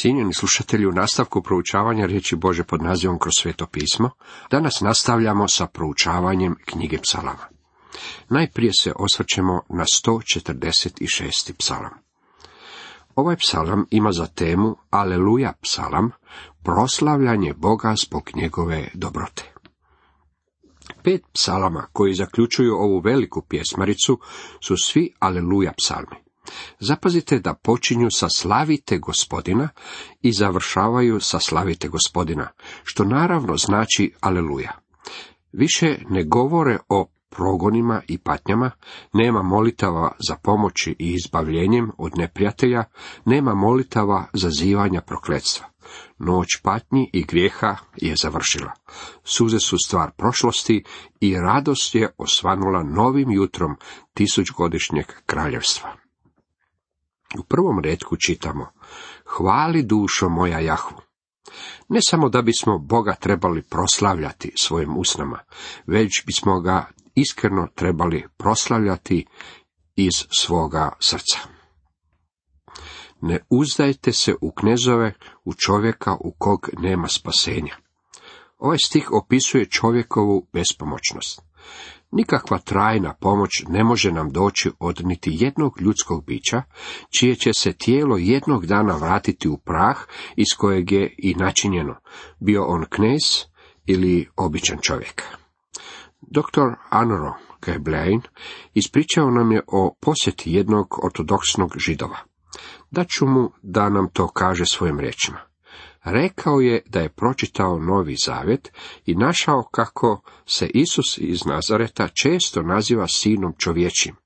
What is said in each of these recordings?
Cijenjeni slušatelji, u nastavku proučavanja riječi Bože pod nazivom kroz sveto pismo, danas nastavljamo sa proučavanjem knjige psalama. Najprije se osvrćemo na 146. psalam. Ovaj psalam ima za temu Aleluja psalam, proslavljanje Boga zbog njegove dobrote. Pet psalama koji zaključuju ovu veliku pjesmaricu su svi Aleluja psalmi. Zapazite da počinju sa slavite gospodina i završavaju sa slavite gospodina, što naravno znači aleluja. Više ne govore o progonima i patnjama, nema molitava za pomoći i izbavljenjem od neprijatelja, nema molitava za zivanja prokletstva. Noć patnji i grijeha je završila. Suze su stvar prošlosti i radost je osvanula novim jutrom tisućgodišnjeg kraljevstva. U prvom redku čitamo Hvali dušo moja Jahvu. Ne samo da bismo Boga trebali proslavljati svojim usnama, već bismo ga iskreno trebali proslavljati iz svoga srca. Ne uzdajte se u knezove, u čovjeka u kog nema spasenja. Ovaj stih opisuje čovjekovu bespomoćnost. Nikakva trajna pomoć ne može nam doći od niti jednog ljudskog bića, čije će se tijelo jednog dana vratiti u prah iz kojeg je i načinjeno, bio on knez ili običan čovjek. Dr. Anro Keblein ispričao nam je o posjeti jednog ortodoksnog židova. Daću mu da nam to kaže svojim riječima. Rekao je da je pročitao Novi Zavjet i našao kako se Isus iz Nazareta često naziva sinom čovječim.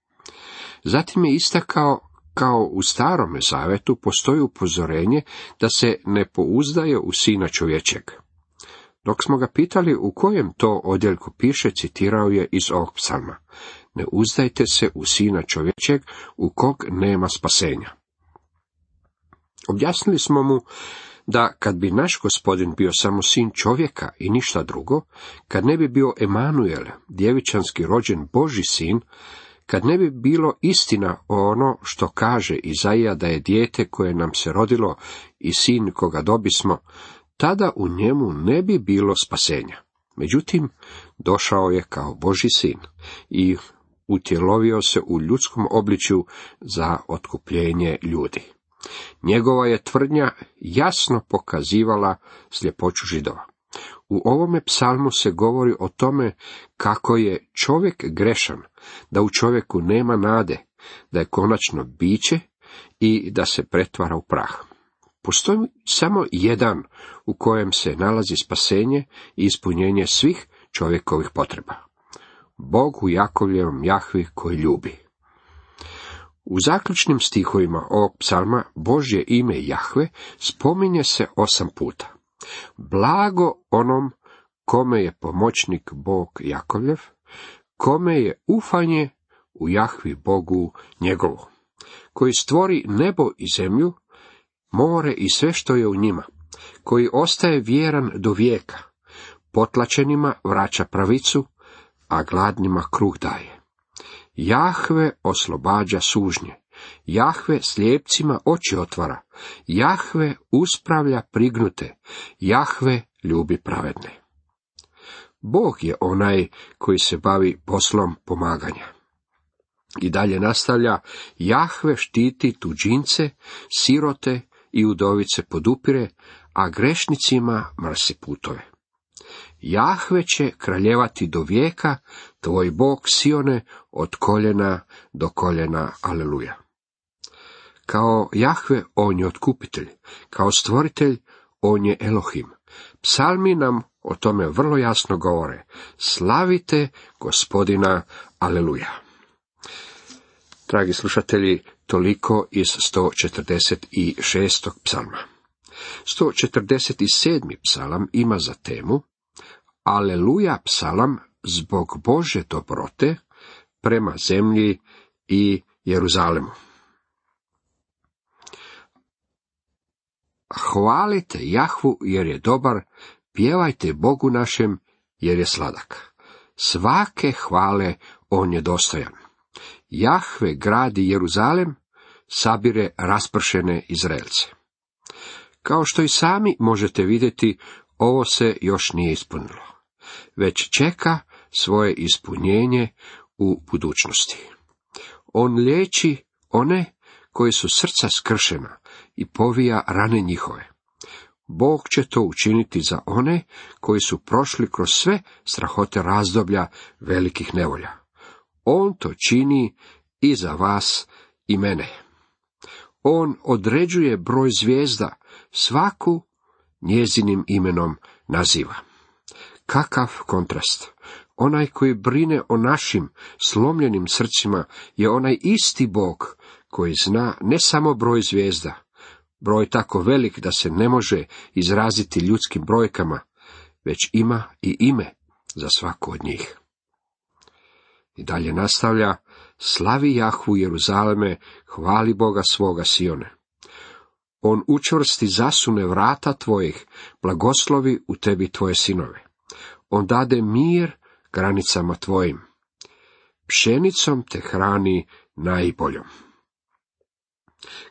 Zatim je istakao kao u starome zavetu postoji upozorenje da se ne pouzdaje u sina čovječeg. Dok smo ga pitali u kojem to odjeljku piše, citirao je iz ovog psalma. Ne uzdajte se u sina čovječeg u kog nema spasenja. Objasnili smo mu da kad bi naš gospodin bio samo sin čovjeka i ništa drugo, kad ne bi bio Emanuel, djevičanski rođen Boži sin, kad ne bi bilo istina ono što kaže Izaija da je dijete koje nam se rodilo i sin koga dobismo, tada u njemu ne bi bilo spasenja. Međutim, došao je kao Boži sin i utjelovio se u ljudskom obličju za otkupljenje ljudi. Njegova je tvrdnja jasno pokazivala sljepoću židova. U ovome psalmu se govori o tome kako je čovjek grešan, da u čovjeku nema nade, da je konačno biće i da se pretvara u prah. Postoji samo jedan u kojem se nalazi spasenje i ispunjenje svih čovjekovih potreba. Bog u Jakovljevom Jahvi koji ljubi. U zaključnim stihovima ovog psalma Božje ime Jahve spominje se osam puta. Blago onom kome je pomoćnik Bog Jakovljev, kome je ufanje u Jahvi Bogu njegovu, koji stvori nebo i zemlju, more i sve što je u njima, koji ostaje vjeran do vijeka, potlačenima vraća pravicu, a gladnima kruh daje. Jahve oslobađa sužnje. Jahve slijepcima oči otvara. Jahve uspravlja prignute. Jahve ljubi pravedne. Bog je onaj koji se bavi poslom pomaganja. I dalje nastavlja, Jahve štiti tuđince, sirote i udovice podupire, a grešnicima mrsi putove. Jahve će kraljevati do vijeka, tvoj Bog Sione od koljena do koljena, aleluja. Kao Jahve on je otkupitelj, kao stvoritelj on je Elohim. Psalmi nam o tome vrlo jasno govore. Slavite gospodina, aleluja. Dragi slušatelji, toliko iz 146. psalma. 147. psalam ima za temu Aleluja psalam zbog Bože dobrote prema zemlji i Jeruzalemu. Hvalite Jahvu jer je dobar, pjevajte Bogu našem jer je sladak. Svake hvale on je dostojan. Jahve gradi Jeruzalem, sabire raspršene Izraelce. Kao što i sami možete vidjeti, ovo se još nije ispunilo, već čeka svoje ispunjenje u budućnosti. On liječi one koji su srca skršena i povija rane njihove. Bog će to učiniti za one koji su prošli kroz sve strahote razdoblja velikih nevolja. On to čini i za vas i mene. On određuje broj zvijezda, svaku njezinim imenom naziva. Kakav kontrast! Onaj koji brine o našim slomljenim srcima je onaj isti Bog koji zna ne samo broj zvijezda, broj tako velik da se ne može izraziti ljudskim brojkama, već ima i ime za svaku od njih. I dalje nastavlja, slavi Jahvu Jeruzaleme, hvali Boga svoga Sione. On učvrsti zasune vrata tvojih, blagoslovi u tebi tvoje sinove. On dade mir granicama tvojim. Pšenicom te hrani najboljom.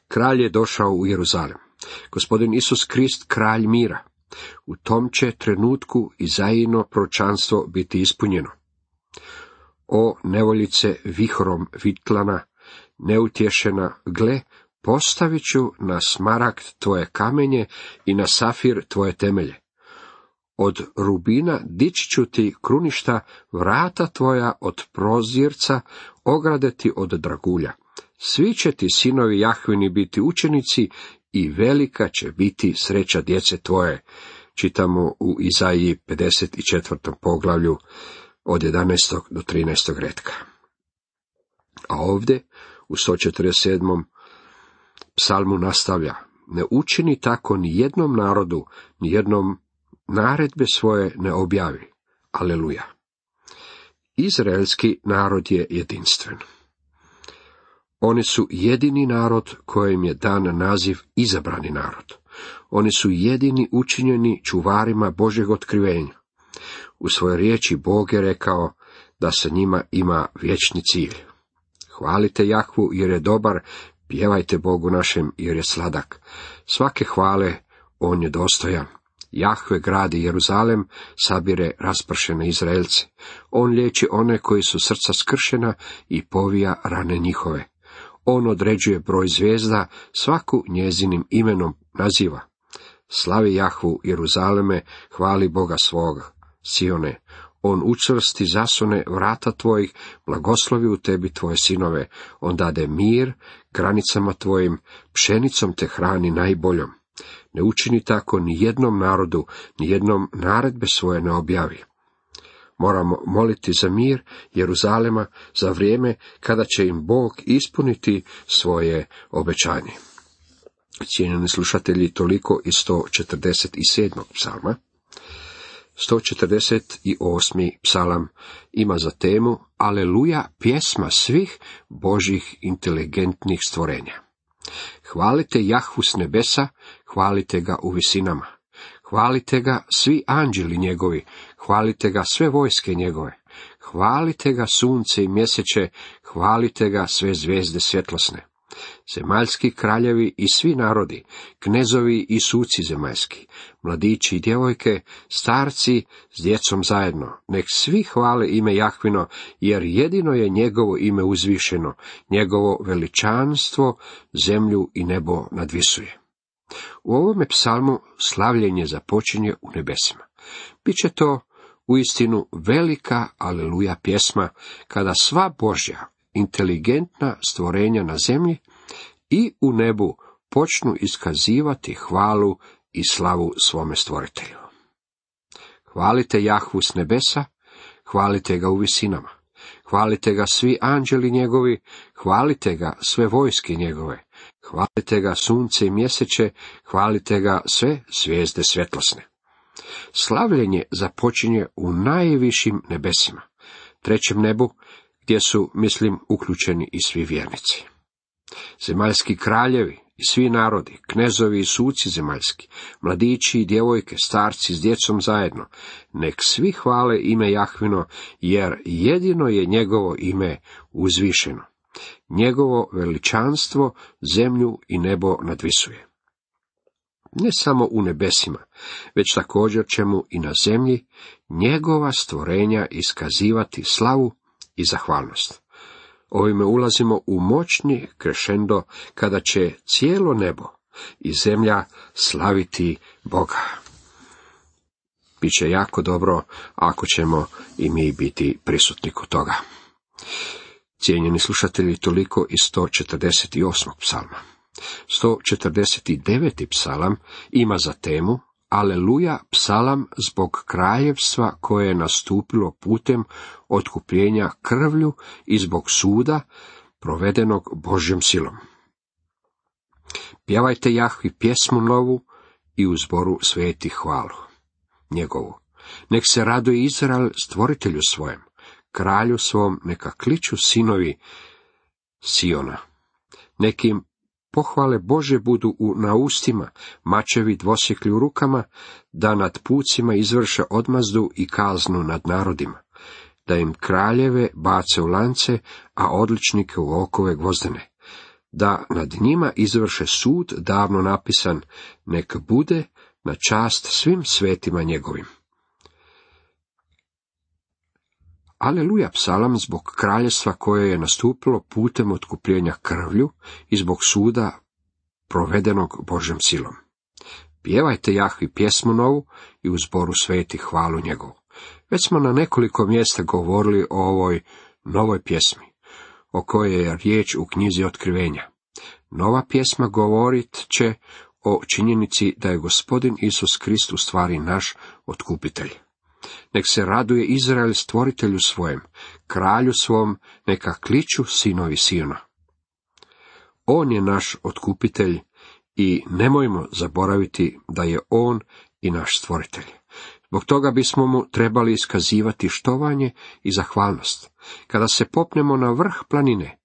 Kralj je došao u Jeruzalem. Gospodin Isus Krist, kralj mira. U tom će trenutku i zajino pročanstvo biti ispunjeno. O nevoljice vihorom vitlana, neutješena, gle, postavit ću na smaragd tvoje kamenje i na safir tvoje temelje. Od rubina dići ću ti kruništa, vrata tvoja od prozirca, ograde ti od dragulja. Svi će ti sinovi Jahvini biti učenici i velika će biti sreća djece tvoje. Čitamo u Izaiji 54. poglavlju od 11. do 13. redka. A ovdje u 147. psalmu nastavlja, ne učini tako ni jednom narodu, ni jednom naredbe svoje ne objavi. Aleluja. Izraelski narod je jedinstven. Oni su jedini narod kojem je dan naziv izabrani narod. Oni su jedini učinjeni čuvarima Božeg otkrivenja. U svojoj riječi Bog je rekao da sa njima ima vječni cilj. Hvalite Jahvu jer je dobar, pjevajte Bogu našem jer je sladak. Svake hvale on je dostojan. Jahve gradi Jeruzalem, sabire raspršene Izraelce. On liječi one koji su srca skršena i povija rane njihove. On određuje broj zvijezda, svaku njezinim imenom naziva. Slavi Jahvu Jeruzaleme, hvali Boga svoga, Sione. On učvrsti zasune vrata tvojih, blagoslovi u tebi tvoje sinove. On dade mir granicama tvojim, pšenicom te hrani najboljom. Ne učini tako ni jednom narodu, ni jednom naredbe svoje ne objavi. Moramo moliti za mir Jeruzalema za vrijeme kada će im Bog ispuniti svoje obećanje. Cijenjeni slušatelji, toliko iz 147. psalma. 148. psalam ima za temu Aleluja pjesma svih Božih inteligentnih stvorenja. Hvalite Jahvu s nebesa, hvalite ga u visinama. Hvalite ga svi anđeli njegovi, hvalite ga sve vojske njegove. Hvalite ga sunce i mjeseče, hvalite ga sve zvijezde svjetlosne. Zemaljski kraljevi i svi narodi, knezovi i suci zemaljski, mladići i djevojke, starci s djecom zajedno, nek svi hvale ime Jahvino, jer jedino je njegovo ime uzvišeno, njegovo veličanstvo zemlju i nebo nadvisuje. U ovome psalmu slavljenje započinje u nebesima. Biće to uistinu velika aleluja pjesma, kada sva Božja inteligentna stvorenja na zemlji i u nebu počnu iskazivati hvalu i slavu svome stvoritelju. Hvalite Jahvu s nebesa, hvalite ga u visinama, hvalite ga svi anđeli njegovi, hvalite ga sve vojske njegove, hvalite ga sunce i mjeseče, hvalite ga sve zvijezde svjetlosne. Slavljenje započinje u najvišim nebesima, trećem nebu, gdje su, mislim, uključeni i svi vjernici. Zemaljski kraljevi i svi narodi, knezovi i suci zemaljski, mladići i djevojke, starci s djecom zajedno, nek svi hvale ime Jahvino, jer jedino je njegovo ime uzvišeno. Njegovo veličanstvo zemlju i nebo nadvisuje. ne samo u nebesima, već također će i na zemlji njegova stvorenja iskazivati slavu i zahvalnost. Ovime ulazimo u moćni krešendo kada će cijelo nebo i zemlja slaviti Boga. Biće jako dobro ako ćemo i mi biti prisutni kod toga. Cijenjeni slušatelji, toliko iz 148. psalma. 149. psalam ima za temu Aleluja psalam zbog kraljevstva koje je nastupilo putem otkupljenja krvlju i zbog suda provedenog Božjom silom. Pjevajte Jahvi pjesmu novu i u zboru sveti hvalu njegovu. Nek se raduje Izrael stvoritelju svojem, kralju svom neka kliču sinovi Siona. Nekim pohvale Bože budu u, na ustima, mačevi dvosjekli u rukama, da nad pucima izvrše odmazdu i kaznu nad narodima, da im kraljeve bace u lance, a odličnike u okove gvozdene, da nad njima izvrše sud davno napisan, nek bude na čast svim svetima njegovim. Aleluja psalam zbog kraljestva koje je nastupilo putem otkupljenja krvlju i zbog suda provedenog Božem silom. Pjevajte Jahvi pjesmu novu i u zboru sveti hvalu njegovu. Već smo na nekoliko mjesta govorili o ovoj novoj pjesmi, o kojoj je riječ u knjizi otkrivenja. Nova pjesma govorit će o činjenici da je gospodin Isus Krist u stvari naš otkupitelj. Nek se raduje Izrael stvoritelju svojem, kralju svom, neka kliču sinovi Sijona. On je naš otkupitelj i nemojmo zaboraviti da je on i naš stvoritelj. Zbog toga bismo mu trebali iskazivati štovanje i zahvalnost. Kada se popnemo na vrh planine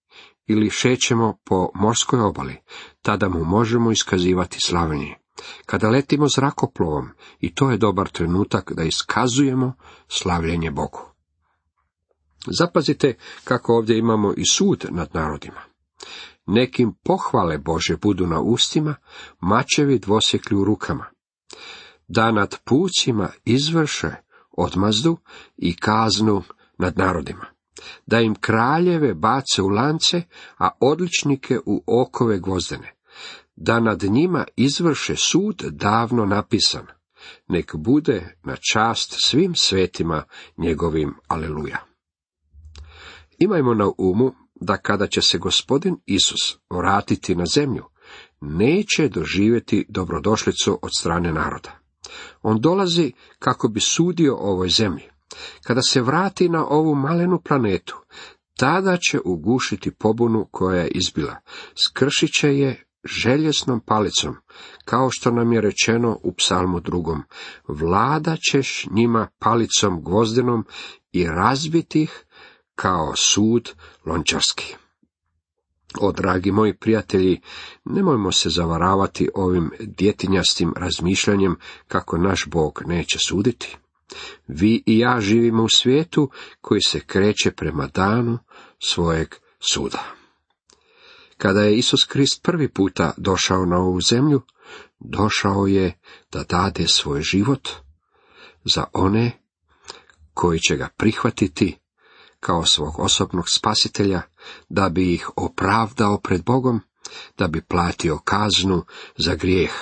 ili šećemo po morskoj obali, tada mu možemo iskazivati slavljenje kada letimo zrakoplovom i to je dobar trenutak da iskazujemo slavljenje Bogu. Zapazite kako ovdje imamo i sud nad narodima. Nekim pohvale Bože budu na ustima, mačevi dvosjekli u rukama. Da nad pucima izvrše odmazdu i kaznu nad narodima. Da im kraljeve bace u lance, a odličnike u okove gvozdene da nad njima izvrše sud davno napisan, nek bude na čast svim svetima njegovim aleluja. Imajmo na umu da kada će se gospodin Isus vratiti na zemlju, neće doživjeti dobrodošlicu od strane naroda. On dolazi kako bi sudio ovoj zemlji. Kada se vrati na ovu malenu planetu, tada će ugušiti pobunu koja je izbila, skršit će je željeznom palicom, kao što nam je rečeno u psalmu drugom, vlada ćeš njima palicom gvozdenom i razbiti ih kao sud lončarski. O, dragi moji prijatelji, nemojmo se zavaravati ovim djetinjastim razmišljanjem kako naš Bog neće suditi. Vi i ja živimo u svijetu koji se kreće prema danu svojeg suda. Kada je Isus Krist prvi puta došao na ovu zemlju, došao je da dade svoj život za one koji će ga prihvatiti kao svog osobnog spasitelja, da bi ih opravdao pred Bogom, da bi platio kaznu za grijeh.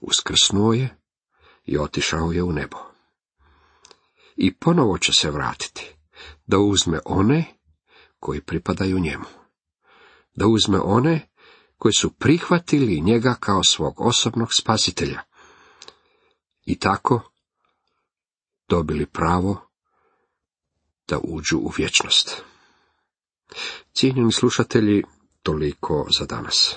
Uskrsnuo je i otišao je u nebo. I ponovo će se vratiti, da uzme one koji pripadaju njemu da uzme one koji su prihvatili njega kao svog osobnog spasitelja i tako dobili pravo da uđu u vječnost. Cijenjeni slušatelji, toliko za danas.